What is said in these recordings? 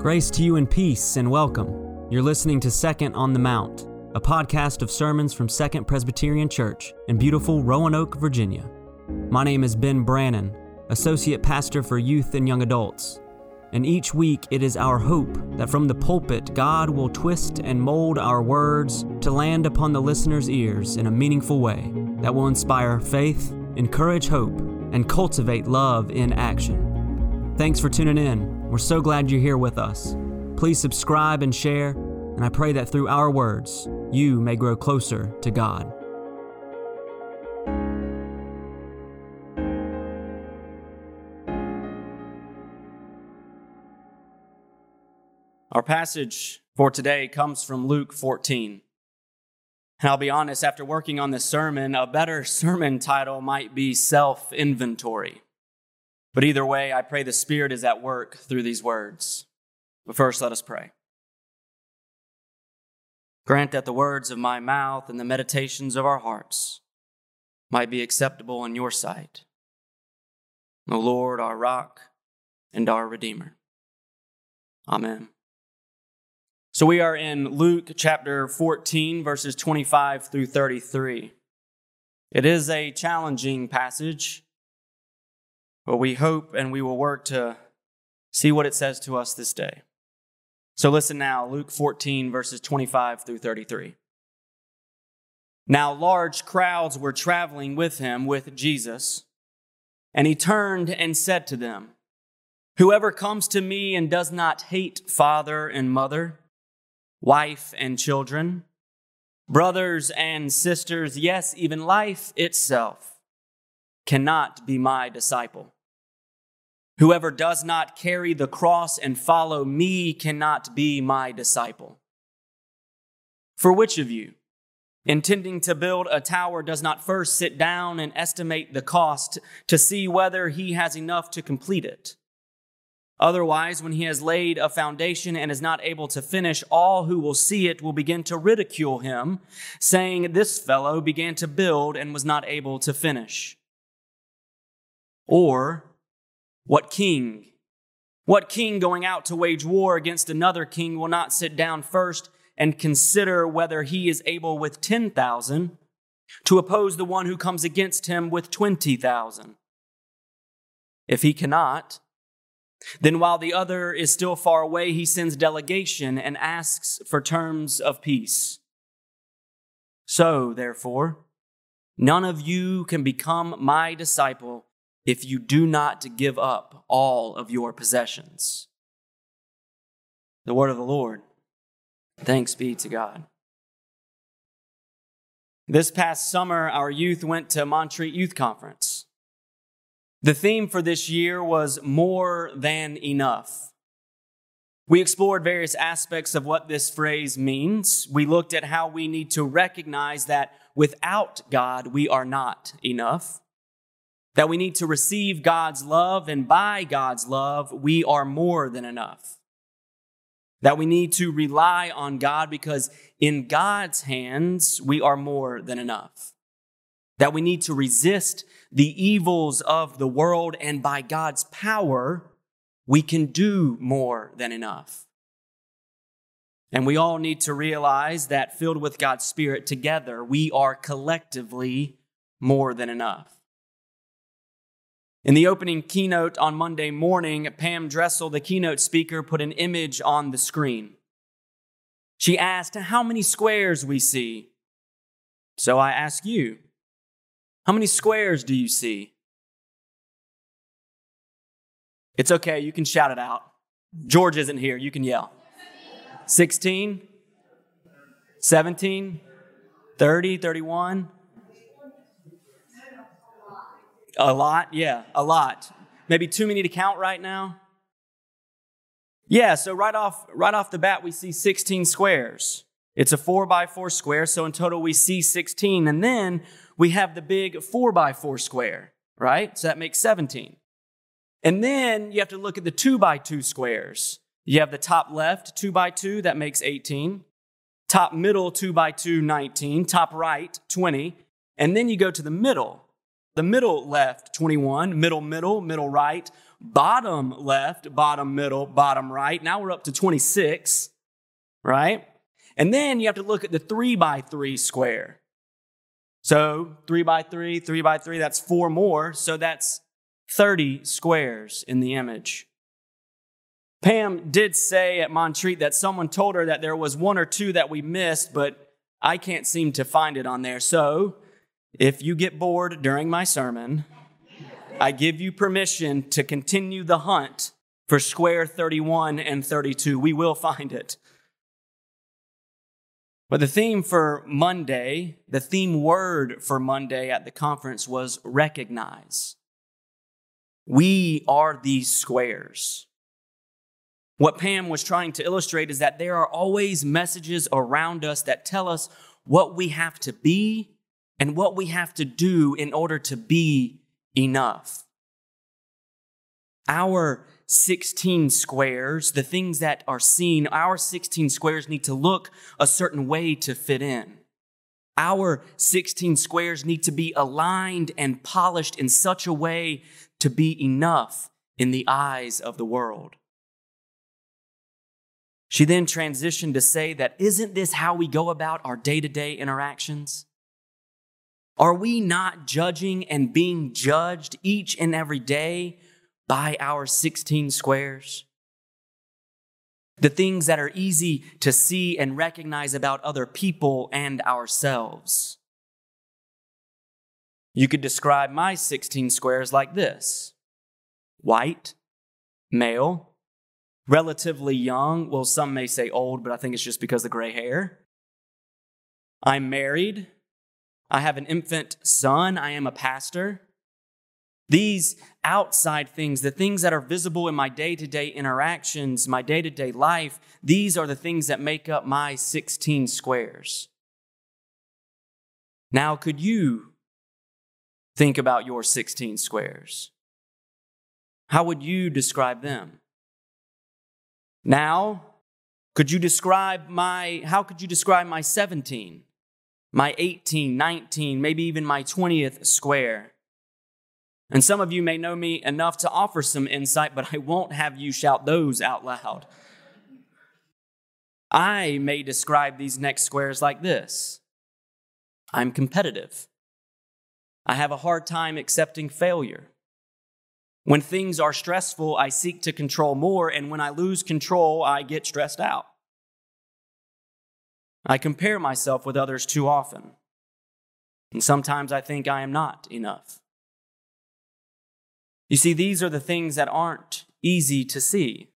Grace to you and peace and welcome. You're listening to Second on the Mount, a podcast of sermons from Second Presbyterian Church in beautiful Roanoke, Virginia. My name is Ben Brannon, Associate Pastor for Youth and Young Adults. And each week it is our hope that from the pulpit God will twist and mold our words to land upon the listener's ears in a meaningful way that will inspire faith, encourage hope, and cultivate love in action. Thanks for tuning in. We're so glad you're here with us. Please subscribe and share, and I pray that through our words, you may grow closer to God. Our passage for today comes from Luke 14. And I'll be honest, after working on this sermon, a better sermon title might be Self Inventory. But either way, I pray the Spirit is at work through these words. But first, let us pray. Grant that the words of my mouth and the meditations of our hearts might be acceptable in your sight. O Lord, our rock and our Redeemer. Amen. So we are in Luke chapter 14, verses 25 through 33. It is a challenging passage but we hope and we will work to see what it says to us this day. So listen now, Luke 14, verses 25 through 33. Now, large crowds were traveling with him, with Jesus, and he turned and said to them, Whoever comes to me and does not hate father and mother, wife and children, brothers and sisters, yes, even life itself, cannot be my disciple. Whoever does not carry the cross and follow me cannot be my disciple. For which of you, intending to build a tower, does not first sit down and estimate the cost to see whether he has enough to complete it? Otherwise, when he has laid a foundation and is not able to finish, all who will see it will begin to ridicule him, saying, This fellow began to build and was not able to finish. Or, what king? What king going out to wage war against another king will not sit down first and consider whether he is able with 10,000 to oppose the one who comes against him with 20,000? If he cannot, then while the other is still far away, he sends delegation and asks for terms of peace. So, therefore, none of you can become my disciple if you do not give up all of your possessions. The word of the Lord. Thanks be to God. This past summer, our youth went to Montreat Youth Conference. The theme for this year was more than enough. We explored various aspects of what this phrase means. We looked at how we need to recognize that without God, we are not enough that we need to receive God's love, and by God's love, we are more than enough. That we need to rely on God because in God's hands, we are more than enough. That we need to resist the evils of the world, and by God's power, we can do more than enough. And we all need to realize that filled with God's Spirit together, we are collectively more than enough. In the opening keynote on Monday morning, Pam Dressel, the keynote speaker, put an image on the screen. She asked how many squares we see. So I ask you, how many squares do you see? It's okay, you can shout it out. George isn't here, you can yell. 16, 17, 30, 31, a lot? Yeah, a lot. Maybe too many to count right now? Yeah, so right off, right off the bat, we see 16 squares. It's a four by four square, so in total we see 16. And then we have the big four by four square, right? So that makes 17. And then you have to look at the two by two squares. You have the top left, two by two, that makes 18. Top middle, two by two, 19. Top right, 20. And then you go to the middle, the middle left, 21, middle, middle, middle right, bottom left, bottom middle, bottom right. Now we're up to 26, right? And then you have to look at the three by three square. So three by three, three by three, that's four more. So that's 30 squares in the image. Pam did say at Montreat that someone told her that there was one or two that we missed, but I can't seem to find it on there. So if you get bored during my sermon, I give you permission to continue the hunt for square 31 and 32. We will find it. But the theme for Monday, the theme word for Monday at the conference was recognize. We are these squares. What Pam was trying to illustrate is that there are always messages around us that tell us what we have to be and what we have to do in order to be enough. Our 16 squares, the things that are seen, our 16 squares need to look a certain way to fit in. Our 16 squares need to be aligned and polished in such a way to be enough in the eyes of the world. She then transitioned to say that isn't this how we go about our day to day interactions? Are we not judging and being judged each and every day by our 16 squares? The things that are easy to see and recognize about other people and ourselves. You could describe my 16 squares like this white, male, relatively young. Well, some may say old, but I think it's just because of the gray hair. I'm married. I have an infant son. I am a pastor. These outside things, the things that are visible in my day to day interactions, my day to day life, these are the things that make up my 16 squares. Now, could you think about your 16 squares? How would you describe them? Now, could you describe my, how could you describe my 17, my 18, 19, maybe even my 20th square? And some of you may know me enough to offer some insight, but I won't have you shout those out loud. I may describe these next squares like this I'm competitive. I have a hard time accepting failure. When things are stressful, I seek to control more, and when I lose control, I get stressed out. I compare myself with others too often, and sometimes I think I am not enough. You see, these are the things that aren't easy to see.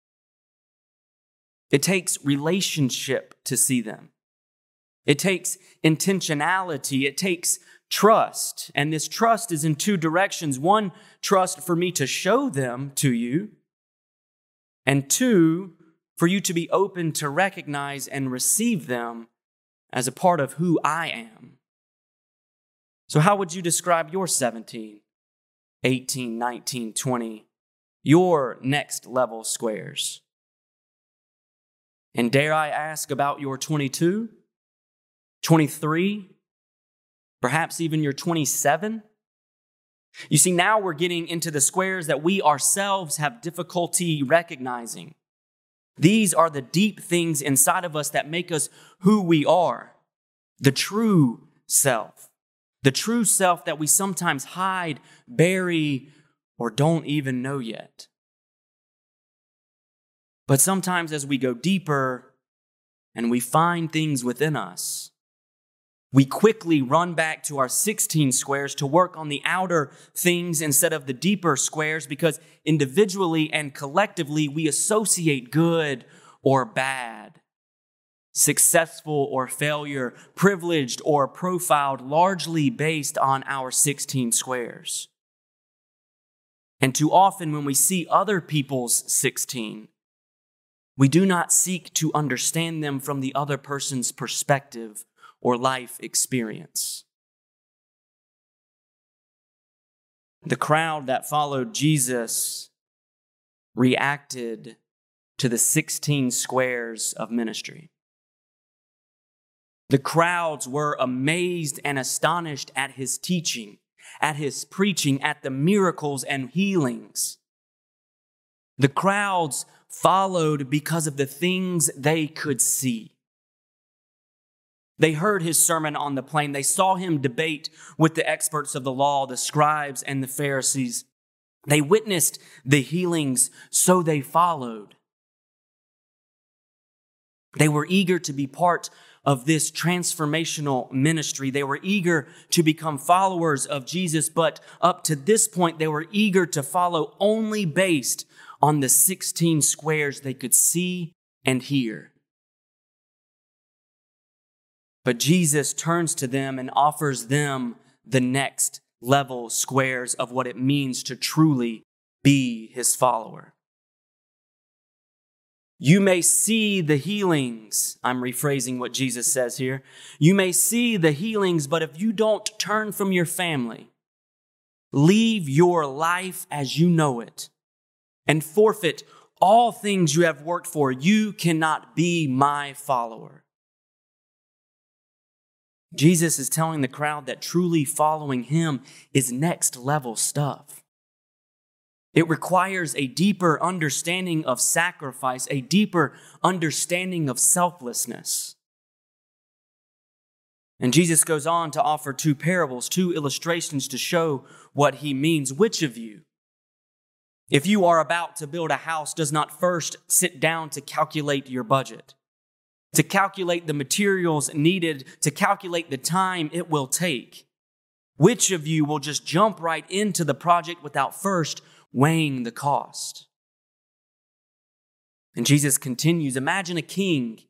It takes relationship to see them. It takes intentionality. It takes trust. And this trust is in two directions one, trust for me to show them to you, and two, for you to be open to recognize and receive them as a part of who I am. So, how would you describe your 17, 18, 19, 20, your next level squares? And dare I ask about your 22, 23, perhaps even you're 27. You see, now we're getting into the squares that we ourselves have difficulty recognizing. These are the deep things inside of us that make us who we are the true self, the true self that we sometimes hide, bury, or don't even know yet. But sometimes as we go deeper and we find things within us, we quickly run back to our 16 squares to work on the outer things instead of the deeper squares because individually and collectively we associate good or bad, successful or failure, privileged or profiled, largely based on our 16 squares. And too often, when we see other people's 16, we do not seek to understand them from the other person's perspective or life experience. The crowd that followed Jesus reacted to the 16 squares of ministry. The crowds were amazed and astonished at his teaching, at his preaching, at the miracles and healings. The crowds followed because of the things they could see. They heard his sermon on the plain. They saw him debate with the experts of the law, the scribes and the Pharisees. They witnessed the healings, so they followed. They were eager to be part of this transformational ministry. They were eager to become followers of Jesus, but up to this point, they were eager to follow only based on the 16 squares they could see and hear. But Jesus turns to them and offers them the next level squares of what it means to truly be his follower. You may see the healings. I'm rephrasing what Jesus says here. You may see the healings, but if you don't turn from your family, leave your life as you know it, and forfeit all things you have worked for, you cannot be my follower. Jesus is telling the crowd that truly following him is next level stuff. It requires a deeper understanding of sacrifice, a deeper understanding of selflessness. And Jesus goes on to offer two parables, two illustrations to show what he means. Which of you, if you are about to build a house, does not first sit down to calculate your budget? To calculate the materials needed, to calculate the time it will take. Which of you will just jump right into the project without first weighing the cost? And Jesus continues Imagine a king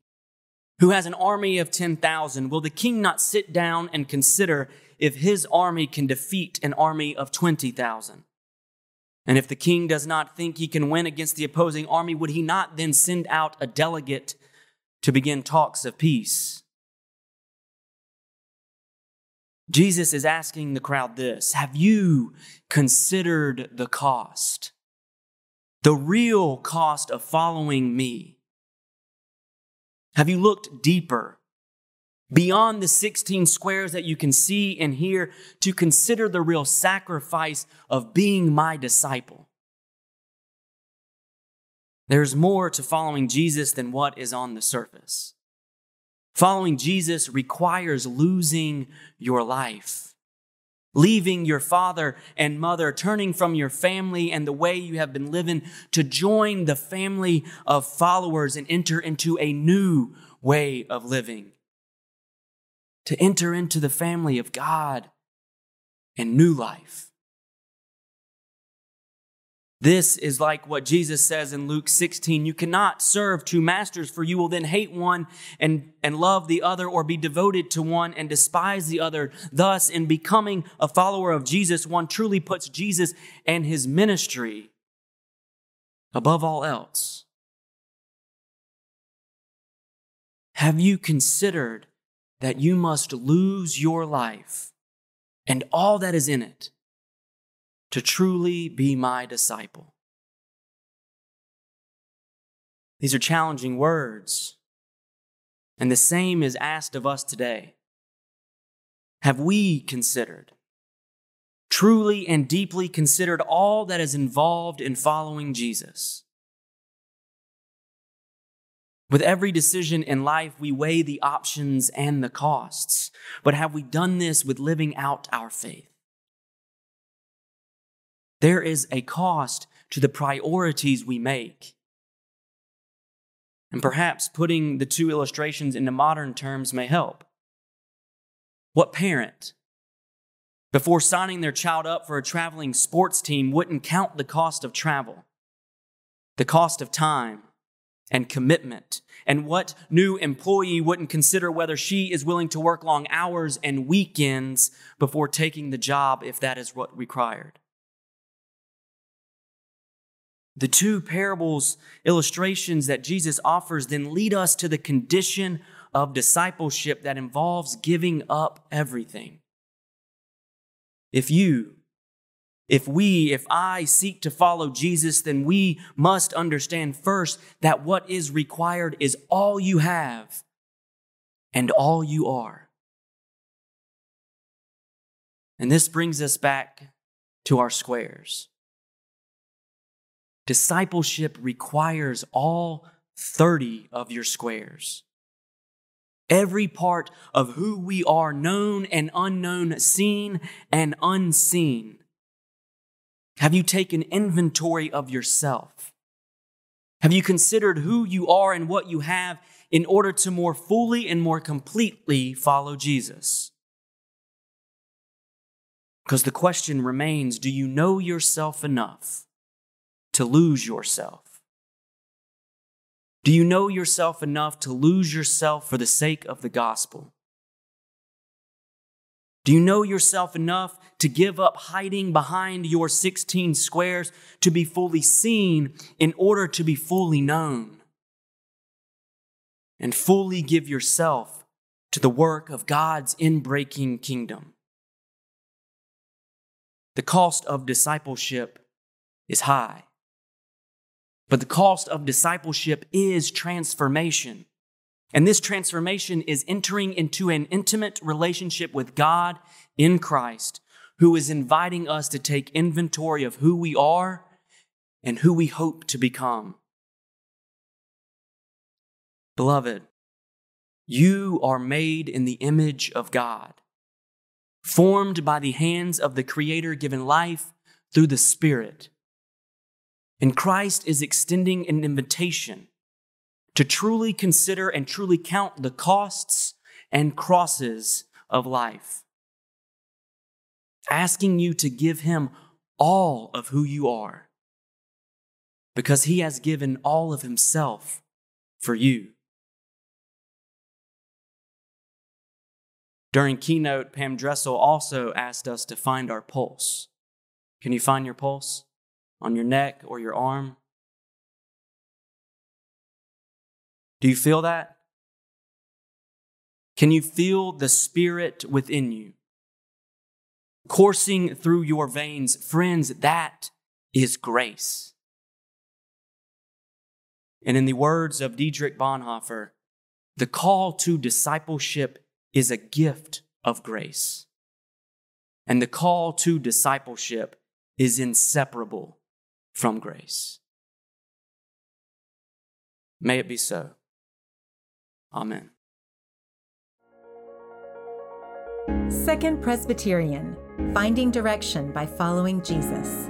who has an army of 10,000. Will the king not sit down and consider if his army can defeat an army of 20,000? And if the king does not think he can win against the opposing army, would he not then send out a delegate to begin talks of peace. Jesus is asking the crowd this Have you considered the cost? The real cost of following me? Have you looked deeper beyond the 16 squares that you can see and hear to consider the real sacrifice of being my disciple? There's more to following Jesus than what is on the surface. Following Jesus requires losing your life, leaving your father and mother, turning from your family and the way you have been living to join the family of followers and enter into a new way of living, to enter into the family of God and new life. This is like what Jesus says in Luke 16. You cannot serve two masters, for you will then hate one and, and love the other, or be devoted to one and despise the other. Thus, in becoming a follower of Jesus, one truly puts Jesus and his ministry above all else. Have you considered that you must lose your life and all that is in it? To truly be my disciple. These are challenging words, and the same is asked of us today. Have we considered, truly and deeply considered all that is involved in following Jesus? With every decision in life, we weigh the options and the costs. But have we done this with living out our faith? There is a cost to the priorities we make. And perhaps putting the two illustrations into modern terms may help. What parent, before signing their child up for a traveling sports team, wouldn't count the cost of travel, the cost of time and commitment? And what new employee wouldn't consider whether she is willing to work long hours and weekends before taking the job if that is what required? The two parables, illustrations that Jesus offers, then lead us to the condition of discipleship that involves giving up everything. If you, if we, if I seek to follow Jesus, then we must understand first that what is required is all you have and all you are. And this brings us back to our squares discipleship requires all 30 of your squares. Every part of who we are, known and unknown, seen and unseen. Have you taken inventory of yourself? Have you considered who you are and what you have in order to more fully and more completely follow Jesus? Because the question remains do you know yourself enough to lose yourself? Do you know yourself enough to lose yourself for the sake of the gospel? Do you know yourself enough to give up hiding behind your 16 squares to be fully seen in order to be fully known? And fully give yourself to the work of God's inbreaking kingdom. The cost of discipleship is high. But the cost of discipleship is transformation. And this transformation is entering into an intimate relationship with God in Christ, who is inviting us to take inventory of who we are and who we hope to become. Beloved, you are made in the image of God, formed by the hands of the Creator, given life through the Spirit. And Christ is extending an invitation to truly consider and truly count the costs and crosses of life. Asking you to give him all of who you are because he has given all of himself for you. During keynote, Pam Dressel also asked us to find our pulse. Can you find your pulse on your neck or your arm? Do you feel that? Can you feel the Spirit within you? Coursing through your veins, friends, that is grace. And in the words of Dietrich Bonhoeffer, the call to discipleship is a gift of grace. And the call to discipleship is inseparable from grace. May it be so. Amen. Second Presbyterian Finding Direction by Following Jesus.